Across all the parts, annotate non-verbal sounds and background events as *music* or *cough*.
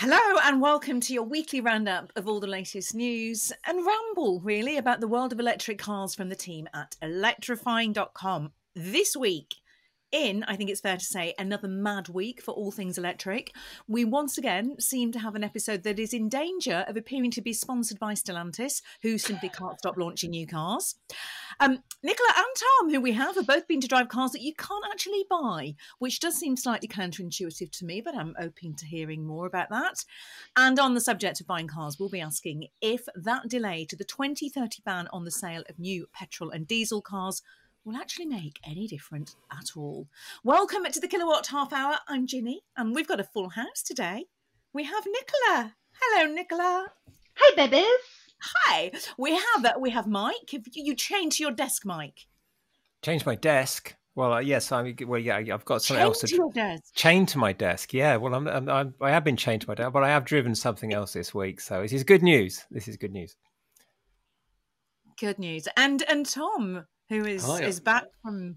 Hello, and welcome to your weekly roundup of all the latest news and ramble, really, about the world of electric cars from the team at electrifying.com. This week, in, I think it's fair to say, another mad week for all things electric. We once again seem to have an episode that is in danger of appearing to be sponsored by Stellantis, who simply can't stop launching new cars. Um, Nicola and Tom, who we have, have both been to drive cars that you can't actually buy, which does seem slightly counterintuitive to me, but I'm open to hearing more about that. And on the subject of buying cars, we'll be asking if that delay to the 2030 ban on the sale of new petrol and diesel cars will actually make any difference at all. Welcome back to the Kilowatt Half Hour. I'm Ginny, and we've got a full house today. We have Nicola. Hello, Nicola. Hey, babies. Hi. We have we have Mike. Have you changed your desk, Mike? Changed my desk. Well, uh, yes, I well, yeah, I've got something chained else to, to your desk. chained to my desk. Yeah, well, I'm, I'm, I'm, I have been chained to my desk, but I have driven something else this week, so this is good news. This is good news. Good news. And and Tom, who is Hi. is back from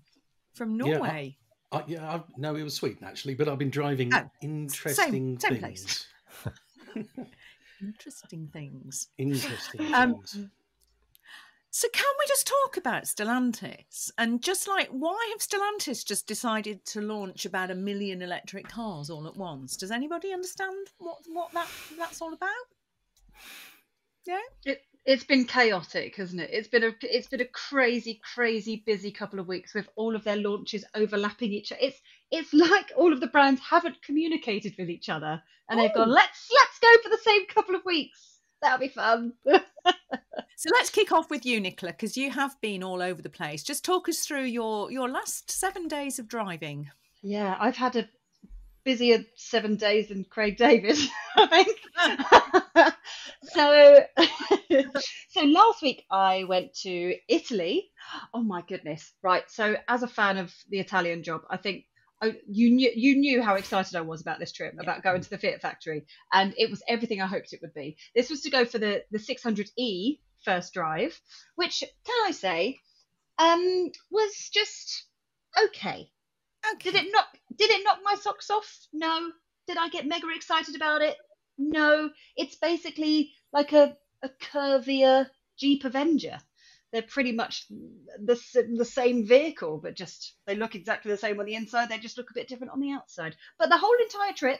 from Yeah, I- Norway. Uh, yeah, I, no, it was Sweden actually, but I've been driving Oh, interesting same things. place. *laughs* Interesting things. Interesting Um, things. So can we just talk about Stellantis and just like why have Stellantis just decided to launch about a million electric cars all at once? Does anybody understand what what that that's all about? Yeah. It, it's been chaotic, hasn't it? It's been a it's been a crazy, crazy busy couple of weeks with all of their launches overlapping each other. It's it's like all of the brands haven't communicated with each other, and they've gone, Oh. let's let's go for the same couple of weeks. That'll be fun. *laughs* So let's kick off with you, Nicola, because you have been all over the place. Just talk us through your your last seven days of driving. yeah, I've had a busier seven days than Craig David, *laughs* I think. *laughs* so, *laughs* so last week I went to Italy. Oh my goodness! Right. So, as a fan of the Italian job, I think I, you knew you knew how excited I was about this trip, about going to the Fiat factory, and it was everything I hoped it would be. This was to go for the the 600e first drive, which can I say, um, was just okay. Okay. Did it knock did it knock my socks off? No. Did I get mega excited about it? No. It's basically like a, a curvier Jeep Avenger. They're pretty much the the same vehicle, but just they look exactly the same on the inside. They just look a bit different on the outside. But the whole entire trip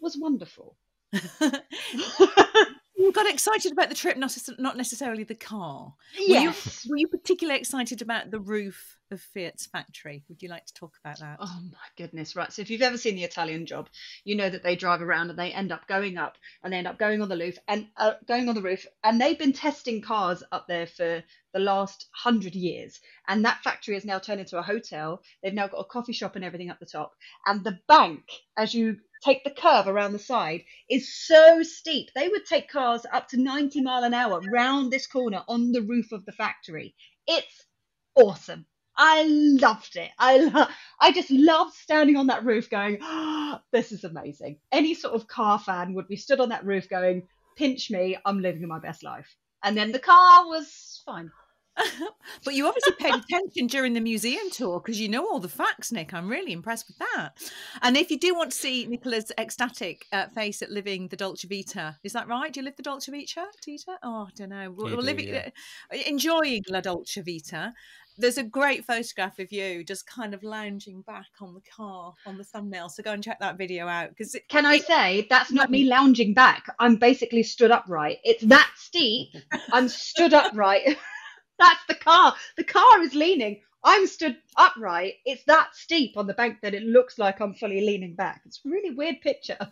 was wonderful. *laughs* you got excited about the trip, not not necessarily the car. yes. Were you particularly excited about the roof of Fiat's factory? Would you like to talk about that? Oh my goodness, right. So if you've ever seen the Italian job, you know that they drive around and they end up going up and they end up going on the roof and uh, going on the roof and they've been testing cars up there for the last 100 years and that factory has now turned into a hotel. They've now got a coffee shop and everything up the top and the bank as you take the curve around the side is so steep. They would take cars up to 90 mile an hour round this corner on the roof of the factory. It's awesome. I loved it. I lo- I just loved standing on that roof going, oh, this is amazing. Any sort of car fan would be stood on that roof going, pinch me, I'm living my best life. And then the car was fine. *laughs* but you obviously paid attention during the museum tour because you know all the facts, Nick. I'm really impressed with that. And if you do want to see Nicola's ecstatic uh, face at living the Dolce Vita, is that right? Do you live the Dolce Vita, Tita? Oh, I don't know. We're, we're do, living, yeah. uh, enjoying La Dolce Vita. There's a great photograph of you just kind of lounging back on the car on the thumbnail. So go and check that video out because Can I say that's not me lounging back? I'm basically stood upright. It's that steep. I'm stood upright. *laughs* that's the car. The car is leaning. I'm stood upright. It's that steep on the bank that it looks like I'm fully leaning back. It's a really weird picture. Were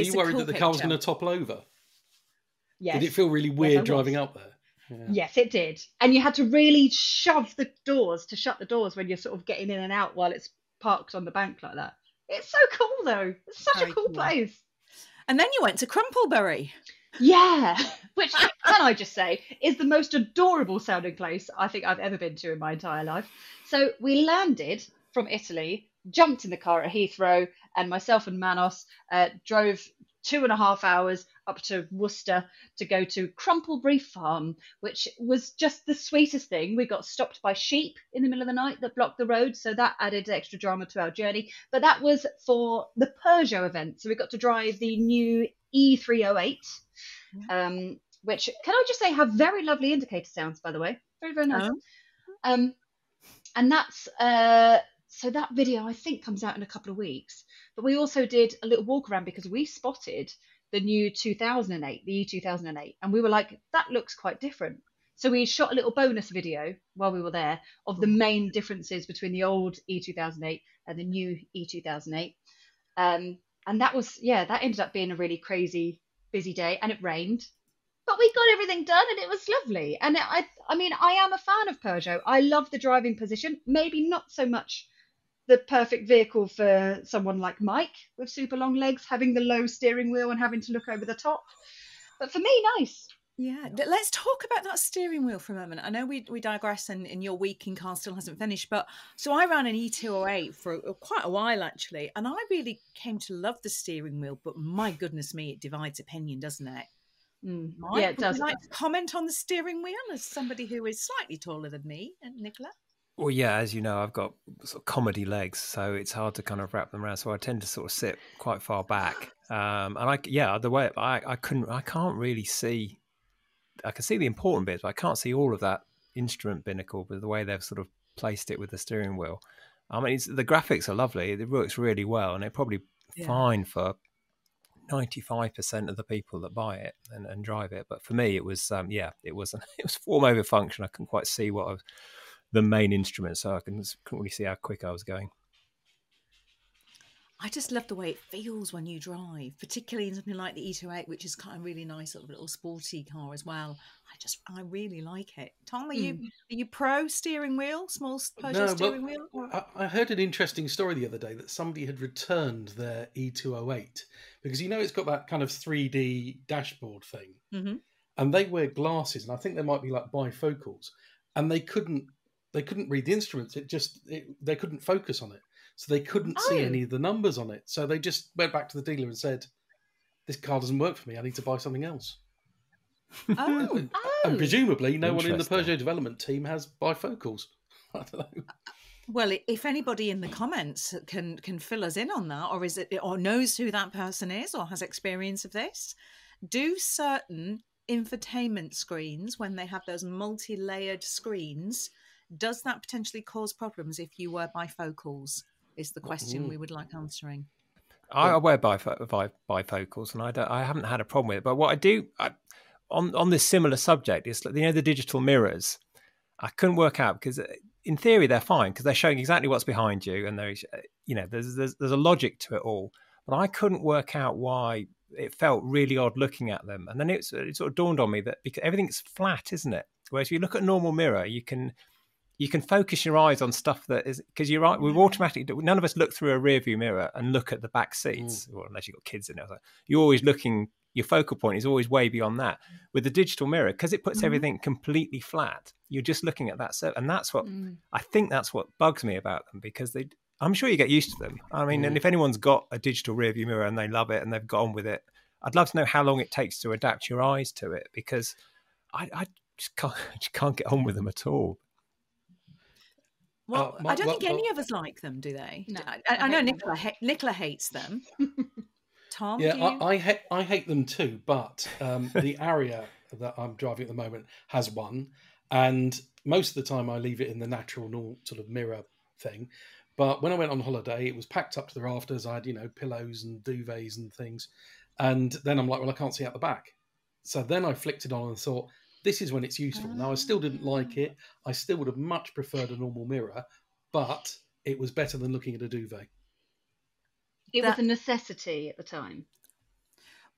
it's you worried cool that the car was going to topple over? Yes. Did it feel really weird was. driving up there? Yeah. Yes, it did. And you had to really shove the doors to shut the doors when you're sort of getting in and out while it's parked on the bank like that. It's so cool though. It's such Very a cool cool. place. and then you went to Crumplebury. Yeah, *laughs* which can I just say is the most adorable sounding place I think I've ever been to in my entire life. So we landed from Italy, jumped in the car at Heathrow, and myself and Manos uh, drove two and a half hours up to Worcester to go to Crumplebury Farm, which was just the sweetest thing. We got stopped by sheep in the middle of the night that blocked the road, so that added extra drama to our journey. But that was for the Peugeot event, so we got to drive the new E308, um, which can I just say have very lovely indicator sounds, by the way, very very nice. Oh. Um, and that's uh, so that video I think comes out in a couple of weeks. But we also did a little walk around because we spotted the new 2008, the E2008, and we were like, that looks quite different. So we shot a little bonus video while we were there of the main differences between the old E2008 and the new E2008. Um, and that was, yeah, that ended up being a really crazy, busy day, and it rained. But we got everything done, and it was lovely. And I, I mean, I am a fan of Peugeot. I love the driving position. Maybe not so much the perfect vehicle for someone like Mike with super long legs, having the low steering wheel and having to look over the top. But for me, nice. Yeah, let's talk about that steering wheel for a moment. I know we we digress, and, and your week in car still hasn't finished. But so I ran an E208 for quite a while actually, and I really came to love the steering wheel. But my goodness me, it divides opinion, doesn't it? Mm. Mike, Yeah, it would does. you like to comment on the steering wheel as somebody who is slightly taller than me and Nicola? Well, yeah, as you know, I've got sort of comedy legs, so it's hard to kind of wrap them around. So I tend to sort of sit quite far back. Um, and I, yeah, the way I, I couldn't, I can't really see. I can see the important bits, but I can't see all of that instrument binnacle. But the way they've sort of placed it with the steering wheel, I mean, it's, the graphics are lovely. It works really well, and they're probably Yeah. fine for ninety-five percent of the people that buy it and, and drive it. But for me, it was, um, yeah, it was, *laughs* it was form over function. I couldn't quite see what I was, the main instrument, so I couldn't, couldn't really see how quick I was going. I just love the way it feels when you drive, particularly in something like the E28, which is kind of really nice, sort of little sporty car as well. I just, I really like it. Tom, are you are you pro steering wheel, small Peugeot No, steering wheel? or- I, I heard an interesting story the other day that somebody had returned their E208 because you know it's got that kind of 3D dashboard thing, Mhm. and they wear glasses, and I think they might be like bifocals, and they couldn't they couldn't read the instruments. It just it, they couldn't focus on it, so they couldn't see Oh. any of the numbers on it. So they just went back to the dealer and said, "This car doesn't work for me. I need to buy something else." Oh, And, *laughs* Oh. and presumably, no one in the Interesting. Peugeot development team has bifocals. *laughs* I don't know. well, if anybody in the comments can can fill us in on that, or is it, or knows who that person is, or has experience of this, do certain infotainment screens when they have those multi-layered screens, does that potentially cause problems if you were bifocals? Is the question Mm. we would like answering. I, wear bifo- bi- bifocals, and I don't, I haven't had a problem with it. But what I do I, on on this similar subject is you know the digital mirrors. I couldn't work out because in theory they're fine because they're showing exactly what's behind you, and there's you know there's, there's there's a logic to it all. But I couldn't work out why it felt really odd looking at them. And then it, it sort of dawned on me that because everything's flat, isn't it? Whereas if you look at a normal mirror, you can you can focus your eyes on stuff that is because you're right. We've automatically none of us look through a rear view mirror and look at the back seats, or unless you've got kids in it. You're always looking. Your focal point is always way beyond that. With the digital mirror, because it puts Mhm. everything completely flat, you're just looking at that. So, and that's what Mm. I think that's what bugs me about them because they. I'm sure you get used to them. I mean, and Mm. if anyone's got a digital rear view mirror and they love it and they've got on with it, I'd love to know how long it takes to adapt your eyes to it because I, I just can't *laughs* just can't get on with them at all. Well, my- I don't well- think any well- of us like them, do they? No, I, I I, I know hate. Nicola. Ha- Nicola hates them. *laughs* Tom, Yeah, do you? I, I hate I hate them too. But um, the *laughs* area that I'm driving at the moment has one, and most of the time I leave it in the natural, normal sort of mirror thing. But when I went on holiday, it was packed up to the rafters. I had you know pillows and duvets and things, and then I'm like, well, I can't see out the back. So then I flicked it on and thought, this is when it's useful. Now I still didn't like it. Ah. I still would have much preferred a normal mirror, but it was better than looking at a duvet. It That- was a necessity at the time.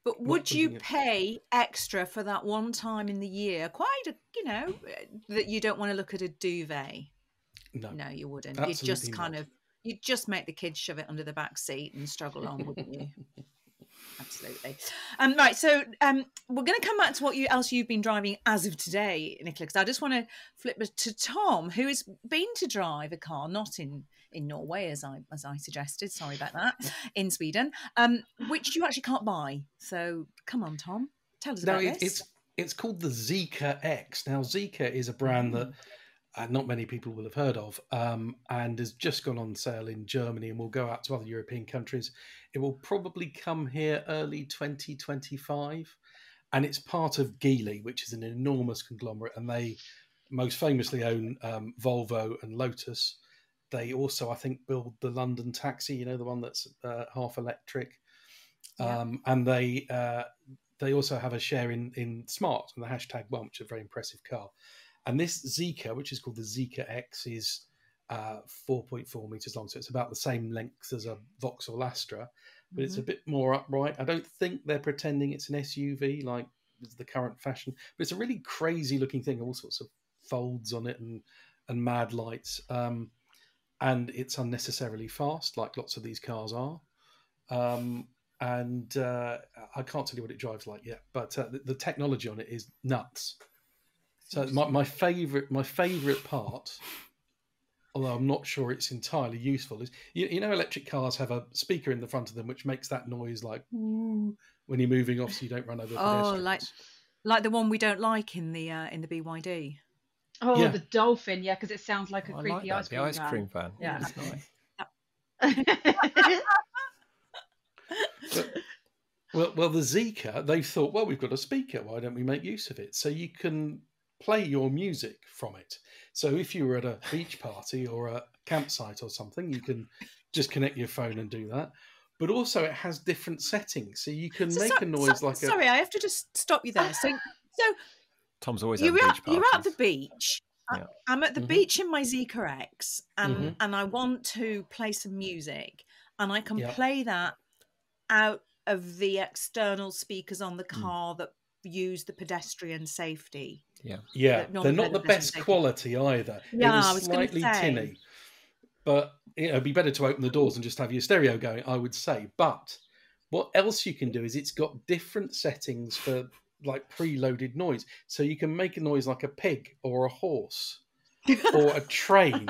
But would you pay extra for that one time in the year? Quite, a, you know, that you don't want to look at a duvet. No, No, you wouldn't. You'd just Absolutely kind of, you'd just make the kids shove it under the back seat and struggle on, wouldn't you? *laughs* absolutely. Um, right, so um, we're going to come back to what you else you've been driving as of today, Nicola. Because I just want to flip to Tom, who has been to drive a car, not in in Norway, as I as I suggested. Sorry about that. In Sweden, um, which you actually can't buy. So come on, Tom, tell us no, about it, this. it's it's called the Zeekr X. Now, Zeekr is a brand that uh, not many people will have heard of, um, and has just gone on sale in Germany and will go out to other European countries. It will probably come here early 2025, and it's part of Geely, which is an enormous conglomerate, and they most famously own um, Volvo and Lotus. They also, I think, build the London taxi, you know, the one that's uh, half electric. Yeah. Um, and they uh, they also have a share in in Smart and the hashtag one, which is a very impressive car. And this Zeekr, which is called the Zeekr X, is uh, 4.4 meters long, so it's about the same length as a Vauxhall Astra, but it's a bit more upright. I don't think they're pretending it's an SUV like the current fashion, but it's a really crazy looking thing. All sorts of folds on it and and mad lights, um, and it's unnecessarily fast, like lots of these cars are. Um, and uh, I can't tell you what it drives like yet, but uh, the, the technology on it is nuts. So my, my favorite my favorite part, although I'm not sure it's entirely useful, is you, you know electric cars have a speaker in the front of them which makes that noise like when you're moving off, so you don't run over. Oh, like like the one we don't like in the uh, in the BYD. Oh, Yeah. the dolphin, yeah, because it sounds like a I creepy like ice that, cream. the ice cream van. Yeah. it's nice. *laughs* Well, well, the Zeekr, they thought, well, we've got a speaker. Why don't we make use of it? So you can play your music from it. So if you were at a beach party or a campsite or something, you can just connect your phone and do that. But also, it has different settings, so you can So make so- a noise so- like a. Sorry, I have to just stop you there. So, *laughs* so Tom's always you're at at, beach you're at the beach. I- Yeah. I'm at the Mhm. beach in my Zeekr X, and Mhm. and I want to play some music, and I can Yeah. play that out of the external speakers on the Mm. car that use the pedestrian safety. Yeah, that they're not the best safety. quality either. Yeah, it was I was gonna slightly say. tinny. But you know, it'd be better to open the doors and just have your stereo going, I would say. But what else you can do is it's got different settings for like preloaded noise. So you can make a noise like a pig or a horse or a train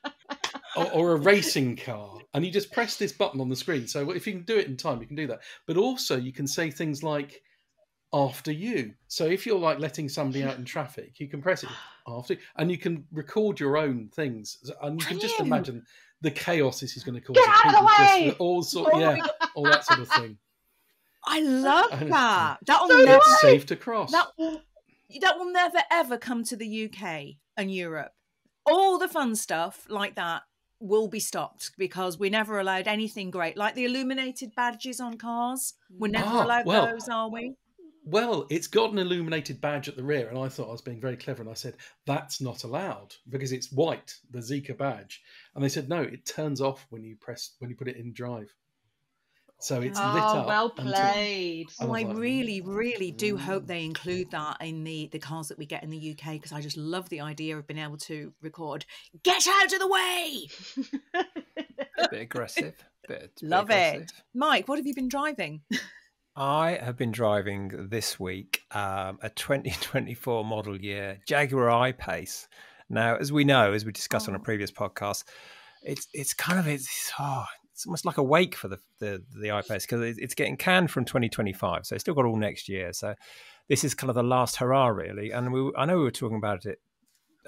*laughs* or, or a racing car. And you just press this button on the screen. So if you can do it in time, you can do that. But also you can say things like after you. So if you're like letting somebody out in traffic, you can press it after and you can record your own things. And you can just imagine the chaos this is going to cause. Get out of the way! all sort, Oh yeah, all that sort of thing. I love I that. That'll So never safe to cross. that will that will never ever come to the UK and Europe. All the fun stuff like that will be stopped because we're never allowed anything great, like the illuminated badges on cars. We're never Ah, allowed well, those, are we? Well, it's got an illuminated badge at the rear, and I thought I was being very clever, and I said that's not allowed because it's white, the Zeekr badge, and they said no, it turns off when you press when you put it in drive, so it's lit oh, up. well until- played. I Oh, was I like, really, really do hope they mm. include that in the the cars that we get in the UK because I just love the idea of being able to record. Get out of the way, *laughs* A bit aggressive. Bit, bit love it. Mike. What have you been driving? *laughs* I have been driving this week um, a 2024 model year Jaguar I-Pace. Now, as we know, as we discussed on a Oh. previous podcast, it's it's kind of it's oh, it's almost like a wake for the the, the I-Pace because it's getting canned from 2025, so it's still got all next year. So this is kind of the last hurrah, really. And we, I know we were talking about it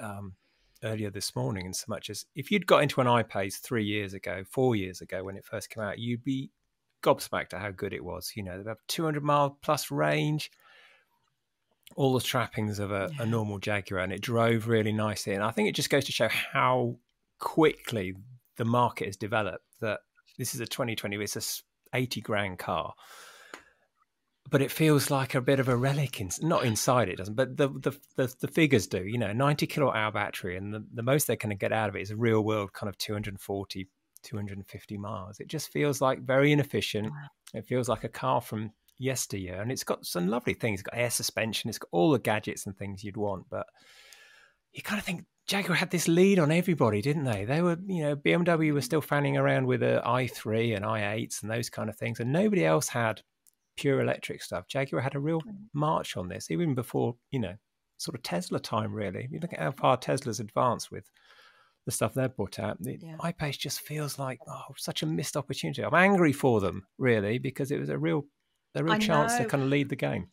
um, earlier this morning, in so much as if you'd got into an I-Pace three years ago, four years ago when it first came out, you'd be gobsmacked at how good it was. You know, they have 200 mile plus range, all the trappings of a, a normal Jaguar, and it drove really nicely. And I think it just goes to show how quickly the market has developed. That this is a 2020, it's a s- 80 grand car. But it feels like a bit of a relic, in, not inside it doesn't, but the, the the the figures do. You know, 90 kilowatt hour battery, and the, the most they're going to get out of it is a real world kind of 240 250 miles. It just feels like very inefficient. It feels like a car from yesteryear, and it's got some lovely things. It's got air suspension. It's got all the gadgets and things you'd want, but you kind of think Jaguar had this lead on everybody, didn't they? They were, you know, BMW was still fanning around with a i3 and i8s and those kind of things, and nobody else had pure electric stuff. Jaguar had a real hmm. march on this, even before you know, sort of Tesla time. Really, you look at how far Tesla's advanced with the stuff they've brought out. The Yeah. iPace just feels like oh, such a missed opportunity. I'm angry for them, really, because it was a real, a real I chance to kind of lead the game.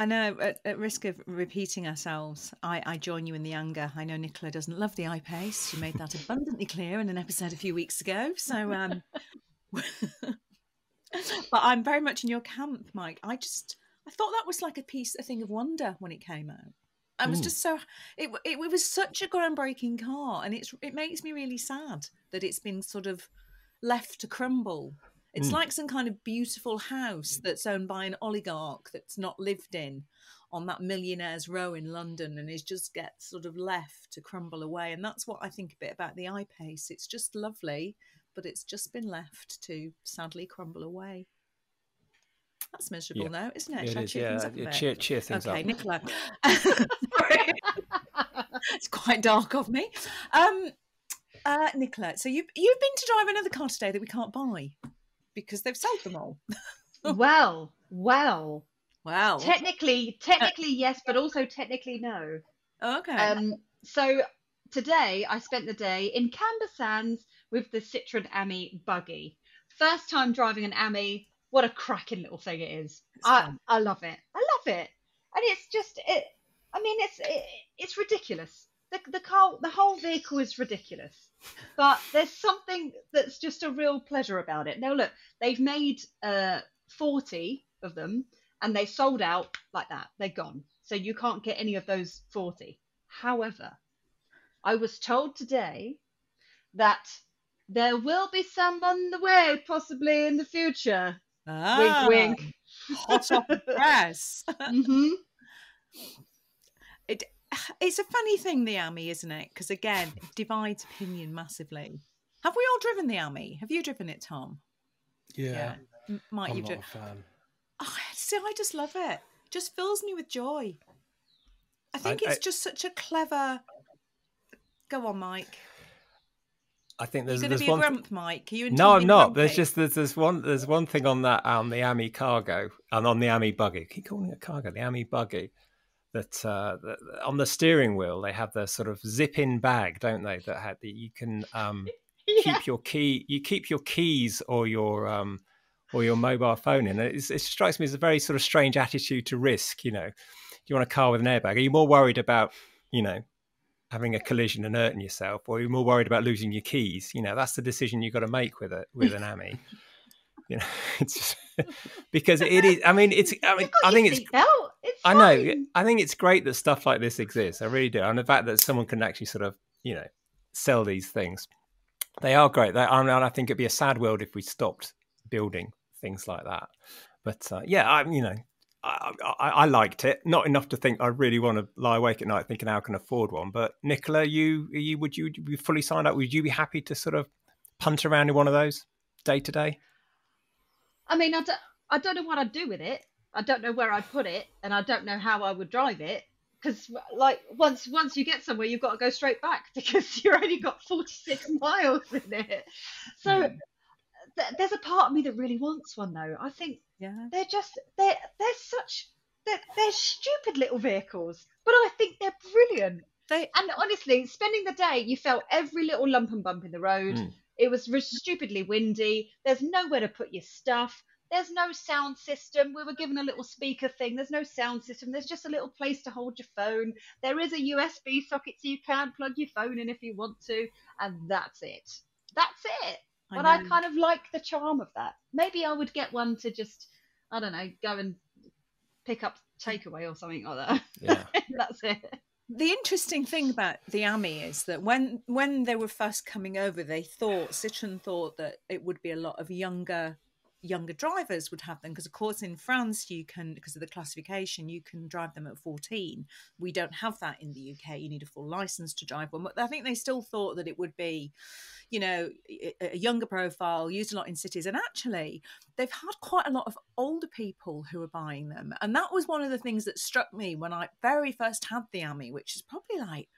I know, at, at risk of repeating ourselves, I, I join you in the anger. I know Nicola doesn't love the iPace. She made that abundantly clear in an episode a few weeks ago. So, um, *laughs* but I'm very much in your camp, Mike. I just, I thought that was like a piece, a thing of wonder when it came out. I was Mm. just so, it, it, it was such a groundbreaking car, and it's it makes me really sad that it's been sort of left to crumble. It's Mm. like some kind of beautiful house that's owned by an oligarch that's not lived in on that millionaires row in London and is just gets sort of left to crumble away. And that's what I think a bit about the iPace. It's just lovely, but it's just been left to sadly crumble away. That's miserable Yeah. now, isn't it? It Shall I is, cheer things up a yeah, bit? Cheer, cheer things okay, up. Nicola. *laughs* *laughs* It's quite dark of me. Um, uh, Nicola, so you've, you've been to drive another car today that we can't buy because they've sold them all. *laughs* well, well. Wow. Technically, technically yes, but also technically no. okay. Um, so today I spent the day in Camber Sands with the Citroen Ami buggy. First time driving an Ami. What a cracking little thing it is. I. I love it. I love it. And it's just it. I mean, it's it, it's ridiculous. The the car, the whole vehicle is ridiculous. But there's something that's just a real pleasure about it. Now look, they've made uh 40 of them and they sold out like that. They're gone. So you can't get any of those 40. However, I was told today that there will be some on the way, possibly in the future. Ah, wink, wink. Hot off the press. hmm *laughs* *laughs* it, it's a funny thing, the Ami, isn't it? Because again, it divides opinion massively. Have we all driven the Ami? Have you driven it, Tom? Yeah, M- Mike, I'm you've not driven. a fan. Oh, see, I just love it. It just fills me with joy. I think I- it's just such a clever. Go on, Mike. I think You're there's, going to be a grump, Mike. Are you? No, I'm not. There's just there's, there's one there's one thing on that on the Ami cargo and on the Ami buggy. I keep calling it cargo, the Ami buggy. That, uh, that on the steering wheel they have the sort of zip-in bag, don't they? That had the you can um, *laughs* Yeah. keep your key, you keep your keys or your um, or your mobile phone in. It's, it strikes me as a very sort of strange attitude to risk. You know, you want a car with an airbag? Are you more worried about you know having a collision and hurting yourself, or you're more worried about losing your keys? You know, that's the decision you've got to make with it with an Ami. you know, *laughs* it's just *laughs* because it is. I mean, it's. I mean, I think it's. It's I know. I think it's great that stuff like this exists. I really do, and the fact that someone can actually sort of, you know, sell these things, they are great. They, mean, I think it'd be a sad world if we stopped building things like that. But uh, yeah, I, you know, I, I, I liked it. Not enough to think I really want to lie awake at night thinking how I can afford one. But Nicola, you, you would you be fully signed up? Would you be happy to sort of punt around in one of those day to day? I mean, I don't, I don't know what I'd do with it. I don't know where I'd put it, and I don't know how I would drive it. Because, like, once once you get somewhere, you've got to go straight back *laughs* because you've only got 46 miles in it. So hmm. Th- there's a part of me that really wants one, though. I think Yeah. they're just they're they're such they're, they're stupid little vehicles, but I think they're brilliant. They. And honestly, spending the day, you felt every little lump and bump in the road. Mm. It was stupidly windy. There's nowhere to put your stuff. There's no sound system. We were given a little speaker thing. There's no sound system. There's just a little place to hold your phone. There is a USB socket so you can plug your phone in if you want to. And that's it. That's it. But I, know. kind of like the charm of that. Maybe I would get one to just, I don't know, go and pick up takeaway or something like that. Yeah. *laughs* that's it. the interesting thing about the Ami is that when when they were first coming over, they thought Citroen thought that it would be a lot of younger younger drivers would have them because of course in France you can because of the classification you can drive them at 14 we don't have that in the UK you need a full license to drive one. But I think they still thought that it would be you know a younger profile used a lot in cities. And actually they've had quite a lot of older people who are buying them. And that was one of the things that struck me when I very first had the Ami which is probably like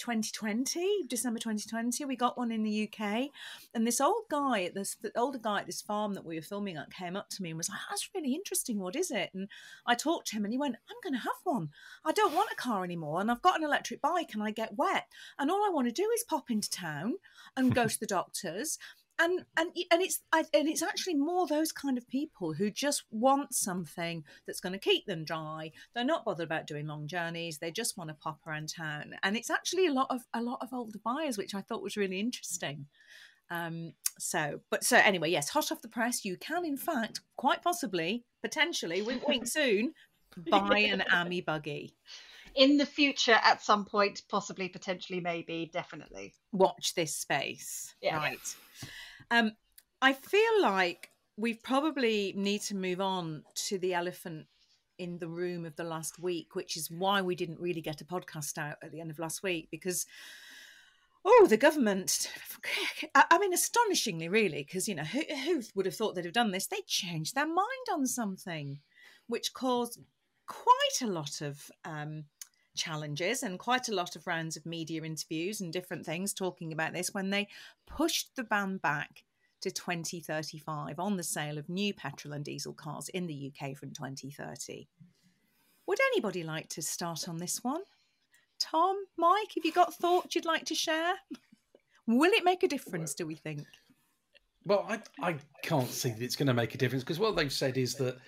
2020, December 2020. We got one in the UK, and this old guy, this older guy at this farm that we were filming at, came up to me and was like, "That's really interesting. What is it?" And I talked to him, and he went, "I'm going to have one. I don't want a car anymore, and I've got an electric bike, and I get wet, and all I want to do is pop into town and go to the doctors." And and and it's I, and it's actually more those kind of people who just want something that's going to keep them dry. They're not bothered about doing long journeys. They just want to pop around town, and it's actually a lot of a lot of older buyers, which I thought was really interesting. Um, so, but so anyway, yes, hot off the press, you can in fact, quite possibly, potentially, wink wink soon, buy an *laughs* AMI buggy in the future at some point possibly potentially maybe definitely watch this space yeah. right um, I feel like we probably need to move on to the elephant in the room of the last week, which is why we didn't really get a podcast out at the end of last week because. Oh, the government. I mean, astonishingly, really, because, you know, who, who would have thought they'd have done this? They changed their mind on something, which caused quite a lot of um, challenges and quite a lot of rounds of media interviews and different things talking about this when they pushed the ban back to 2035 on the sale of new petrol and diesel cars in the UK from 2030. Would anybody like to start on this one? Tom, Mike, have you got thoughts you'd like to share? Will it make a difference, do we think? Well, I, I can't see that it's going to make a difference because what they've said is that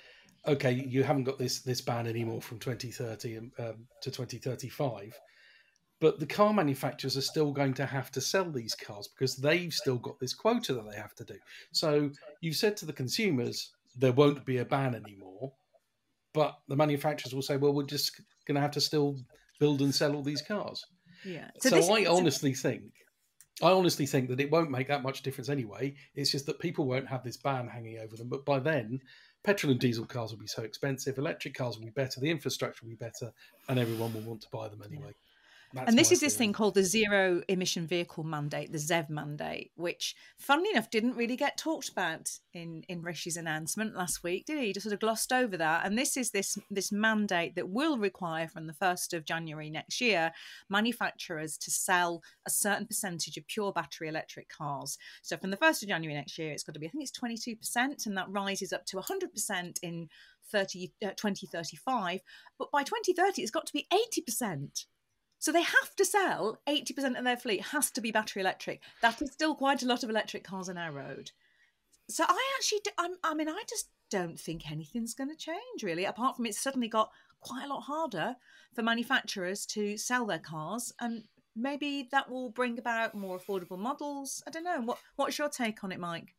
okay, you haven't got this this ban anymore from 2030 um, to 2035, but the car manufacturers are still going to have to sell these cars because they've still got this quota that they have to do. So you've said to the consumers there won't be a ban anymore, but the manufacturers will say, well, we're just going to have to still build and sell all these cars. Yeah. So, so I honestly think. I honestly think that it won't make that much difference anyway. It's just that people won't have this ban hanging over them. But by then, petrol and diesel cars will be so expensive. Electric cars will be better. The infrastructure will be better, and everyone will want to buy them anyway. That's and this is this thing called the zero emission vehicle mandate, the ZEV mandate, which, funnily enough, didn't really get talked about in in Rishi's announcement last week, did he? he? Just sort of glossed over that. And this is this this mandate that will require from the first of January next year manufacturers to sell a certain percentage of pure battery electric cars. So from the first of January next year, it's got to be I think it's twenty two percent, and that rises up to hundred percent in 30, uh, 2035. But by 2030, it's got to be 80%. So they have to sell 80% of their fleet has to be battery electric. That is still quite a lot of electric cars on our road. So I actually, I'm, I mean, I just don't think anything's going to change really, apart from it's suddenly got quite a lot harder for manufacturers to sell their cars, and maybe that will bring about more affordable models. I don't know. What What's your take on it, Mike?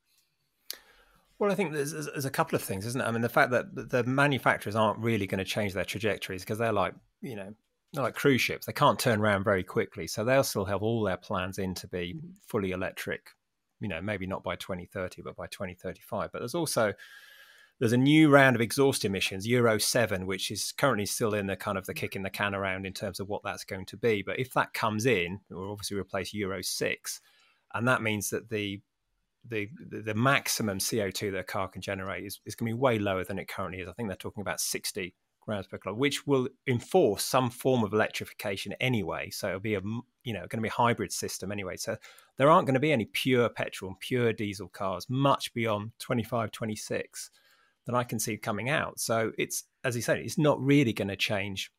Well, I think there's, there's a couple of things, isn't it? I mean, the fact that the manufacturers aren't really going to change their trajectories because they're like, you know, like cruise ships, they can't turn around very quickly. So they'll still have all their plans in to be mm-hmm. fully electric, you know, maybe not by 2030, but by 2035. But there's also there's a new round of exhaust emissions, Euro 7, which is currently still in the kind of the kicking the can around in terms of what that's going to be. But if that comes in, we'll obviously replace Euro 6. And that means that the the, the, the maximum CO2 that a car can generate is, is going to be way lower than it currently is. I think they're talking about 60 grams per which will enforce some form of electrification anyway. So it'll be a you know going to be a hybrid system anyway. So there aren't going to be any pure petrol and pure diesel cars much beyond 25, 26 that I can see coming out. So it's as you said, it's not really going to change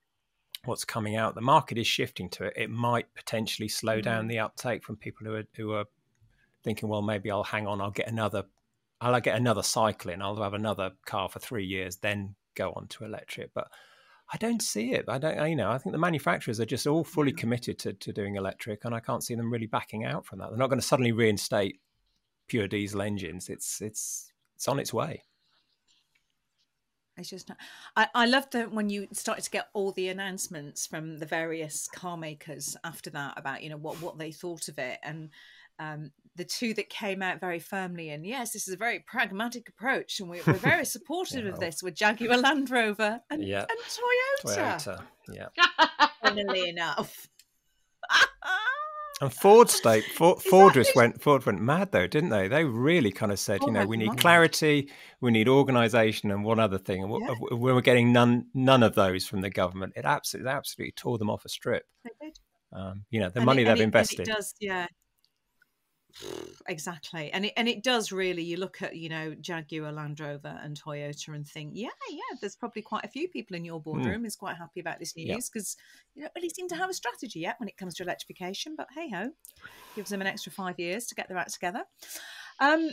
what's coming out. The market is shifting to it. It might potentially slow down mm. the uptake from people who are who are thinking, well, maybe I'll hang on. I'll get another. I'll get another cycle in. I'll have another car for three years, then go on to electric. But I don't see it. I don't, you know, I think the manufacturers are just all fully committed to, to doing electric, and I can't see them really backing out from that. They're not going to suddenly reinstate pure diesel engines. It's it's it's on its way. It's just not. I, I love that when you started to get all the announcements from the various car makers after that about you know what what they thought of it and um, the two that came out very firmly and yes, this is a very pragmatic approach, and we're, we're very *laughs* supportive yeah. of this with Jaguar Land Rover and, yeah. and Toyota. Toyota, yeah. Funnily enough. And Ford state *laughs* Ford, Ford just went Ford went mad though, didn't they? They really kind of said, oh, you know, we need mad. clarity, we need organisation, and one other thing. And yeah. we were getting none none of those from the government. It absolutely absolutely tore them off a strip. Um, you know, the And money it- they've it- invested. It does, yeah. Exactly, and it and it does really. You look at you know Jaguar, Land Rover, and Toyota, and think, yeah, yeah. There's probably quite a few people in your boardroom is quite happy about this news because you don't really seem to have a strategy yet when it comes to electrification. But hey ho, gives them an extra five years to get their act together. Um,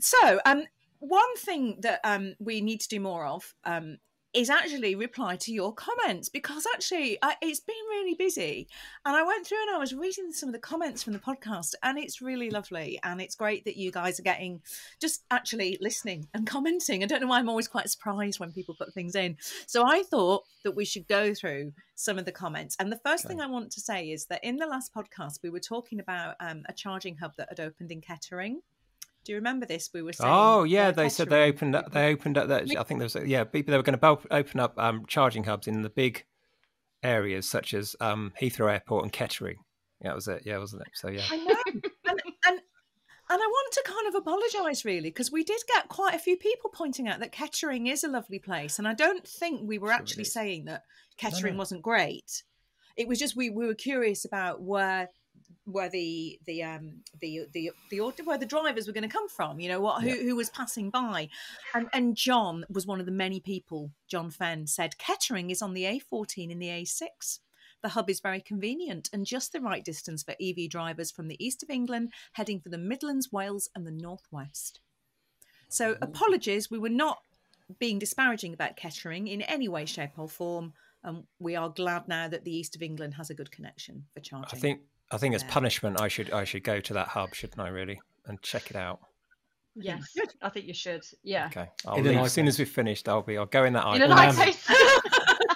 so um, one thing that um we need to do more of um is actually reply to your comments because actually I, it's been really busy and I went through and I was reading some of the comments from the podcast and it's really lovely and it's great that you guys are getting just actually listening and commenting. I don't know why I'm always quite surprised when people put things in. So I thought that we should go through some of the comments. And the first thing I want to say is that in the last podcast we were talking about um, a charging hub that had opened in Kettering. Do you remember this? We were saying. Oh yeah, they said they opened up. They opened up that. I think there was yeah, people they were going to open up um, charging hubs in the big areas such as um, Heathrow Airport and Kettering. Yeah, that was it. Yeah, wasn't it? So yeah, I know. *laughs* and, and and I want to kind of apologise really because we did get quite a few people pointing out that Kettering is a lovely place, and I don't think we were Sure actually is. saying that Kettering no. wasn't great. It was just we, we were curious about where where the the um the the the where the drivers were going to come from you know what who, Yeah. who was passing by. And and john was one of the many people john fenn said kettering is on the a14 and the a6 the hub is very convenient and just the right distance for ev drivers from the east of england heading for the midlands wales and the northwest. So apologies we were not being disparaging about kettering in any way shape or form and we are glad now that the east of england has a good connection for charging. I think I think as Yeah. punishment, I should I should go to that hub, shouldn't I? Really, and check it out. Yes, I think you should. Yeah. Okay, I'll leave as soon as we've finished. I'll be I'll go in that In an iPad. iPad.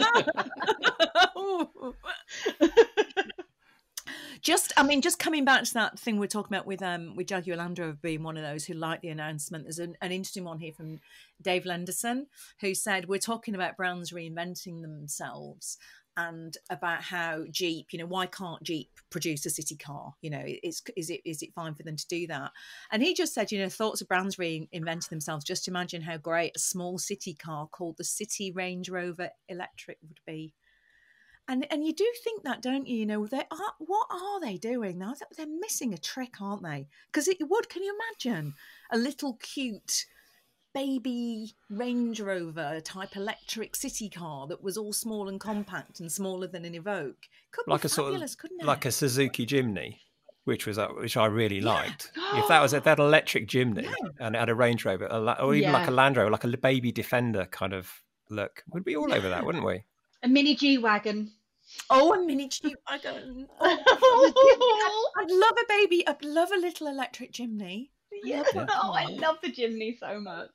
just i mean just coming back to that thing we're talking about with um with jaguar land rover being one of those who like the announcement there's an, an interesting one here from dave lenderson who said we're talking about brands reinventing themselves and about how jeep you know why can't jeep produce a city car you know it's is it is it fine for them to do that and he just said you know thoughts of brands reinventing themselves just imagine how great a small city car called the city range rover electric would be and and you do think that, don't you? You know, they are. What are they doing now? They're missing a trick, aren't they? Because it would. Can you imagine a little cute baby Range Rover type electric city car that was all small and compact and smaller than an Evoque? Could like be a sort of fabulous, couldn't it? like a Suzuki Jimny, which was uh, which I really liked. if that was a, *gasps* that electric Jimny and it had a Range Rover, a, or even like a Land Rover, like a baby Defender kind of look, we'd be all over that, wouldn't we? A mini G wagon. oh, a mini Jeep wagon. Oh, *laughs* I'd love a baby. I'd love a little electric Jimny. Yeah. Yeah. Oh, I love the Jimny so much.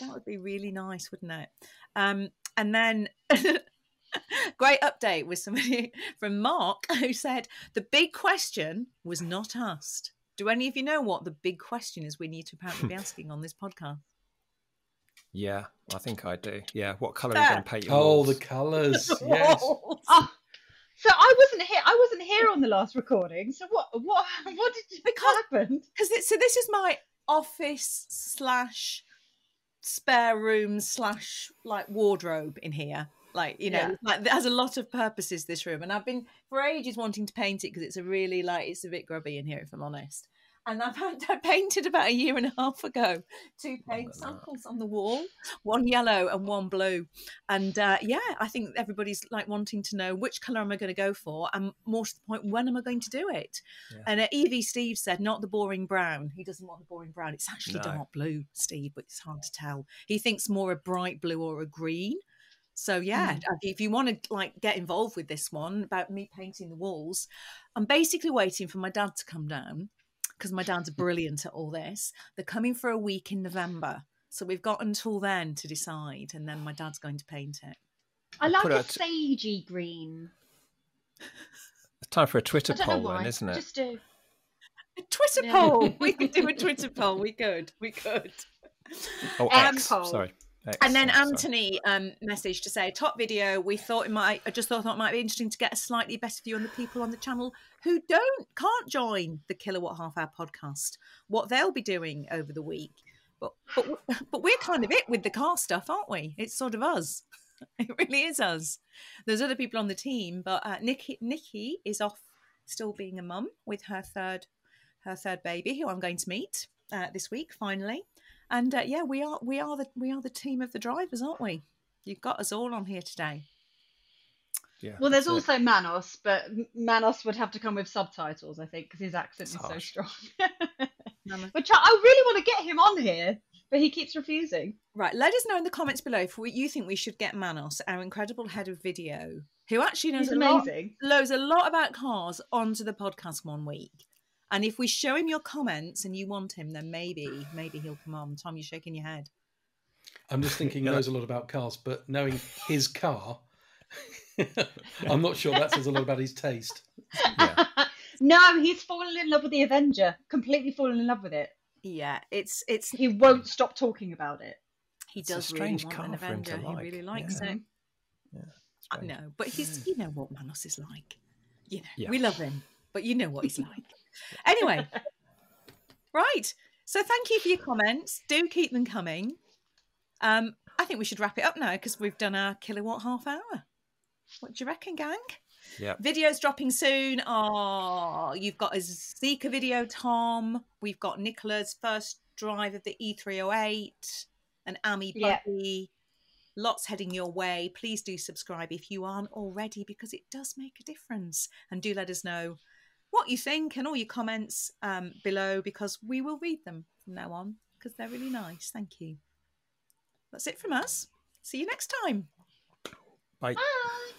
That would be really nice, wouldn't it? Um, and then *laughs* great update with somebody *laughs* from Mark who said the big question was not asked. Do any of you know what the big question is we need to apparently be *laughs* asking on this podcast? Yeah, I think I do. Yeah, what colour are you going to paint your Oh, walls? the colours. Yes. Oh, so I wasn't here. I wasn't here on the last recording. So what? What? What did Because- what happened? Because so this is my office slash spare room slash like wardrobe in here. Like you know, Yeah. like it has a lot of purposes. This room, and I've been for ages wanting to paint it because it's a really like it's a bit grubby in here, if I'm honest. And I've had *laughs* I painted about a year and a half ago two paint samples on the wall, one yellow and one blue. And uh, yeah, I think everybody's like wanting to know which colour am I going to go for, and more to the point, when am I going to do it? Yeah. And uh, Evie Steve said, not the boring brown. He doesn't want the boring brown. It's actually No. dark blue, Steve, but it's hard to tell. He thinks more a bright blue or a green. So yeah, uh, if you want to like get involved with this one about me painting the walls, I'm basically waiting for my dad to come down because my dad's brilliant at all this. They're coming for a week in November. So we've got until then to decide, and then my dad's going to paint it. I like put a out- sagey green. It's time for a Twitter I don't know poll, why. then, isn't it? Just a A Twitter Yeah. poll. We could do a *laughs* Twitter poll. We could. We could. Oh, Um, X. poll. Sorry. X, And then. Anthony um, messaged to say, top video. We thought it might. I just thought it might be interesting to get a slightly better view on the people on the channel who don't can't join the Kilowatt Half Hour podcast. What they'll be doing over the week. But but but we're kind of it with the car stuff, aren't we? It's sort of us. *laughs* It really is us. There's other people on the team, but uh, Nikki Nikki is off still being a mum with her third her third baby, who I'm going to meet uh, this week finally. And uh, yeah, we are we are the we are the team of the drivers, aren't we? You've got us all on here today. Yeah. Well, there's that's it. also Manos, but Manos would have to come with subtitles, I think, because his accent It's is so strong. *laughs* Manos. Which I, I really want to get him on here, but he keeps refusing. Right, let us know in the comments below if we, you think we should get Manos, our incredible head of video, who actually knows He's a lot, amazing. knows a lot about cars onto the podcast one week. And if we show him your comments and you want him, then maybe, maybe he'll come on. Tom, you're shaking your head. I'm just thinking he *laughs* knows a lot about cars, but knowing his car, *laughs* I'm not sure that says a lot about his taste. Yeah. *laughs* no, he's fallen in love with the Avenger. Completely fallen in love with it. Yeah, it's it's He won't stop talking about it. he It's a does strange really want car an for him to Avenger. He really likes yeah. it. Yeah, uh, I know, but he's hmm. you know what Manos is like. You know, Yeah. we love him, but you know what he's like. Anyway, *laughs* right. So thank you for your comments. Do keep them coming. Um, I think we should wrap it up now because we've done our kilowatt half hour. What do you reckon, gang? Yeah. Videos dropping soon. Oh, you've got a Zeekr video, Tom. We've got Nicola's first drive of the E308, an Ami Yeah. buggy. Lots heading your way. Please do subscribe if you aren't already because it does make a difference. And do let us know what you think and all your comments um, below because we will read them from now on because they're really nice. Thank you. That's it from us. See you next time. Bye. Bye.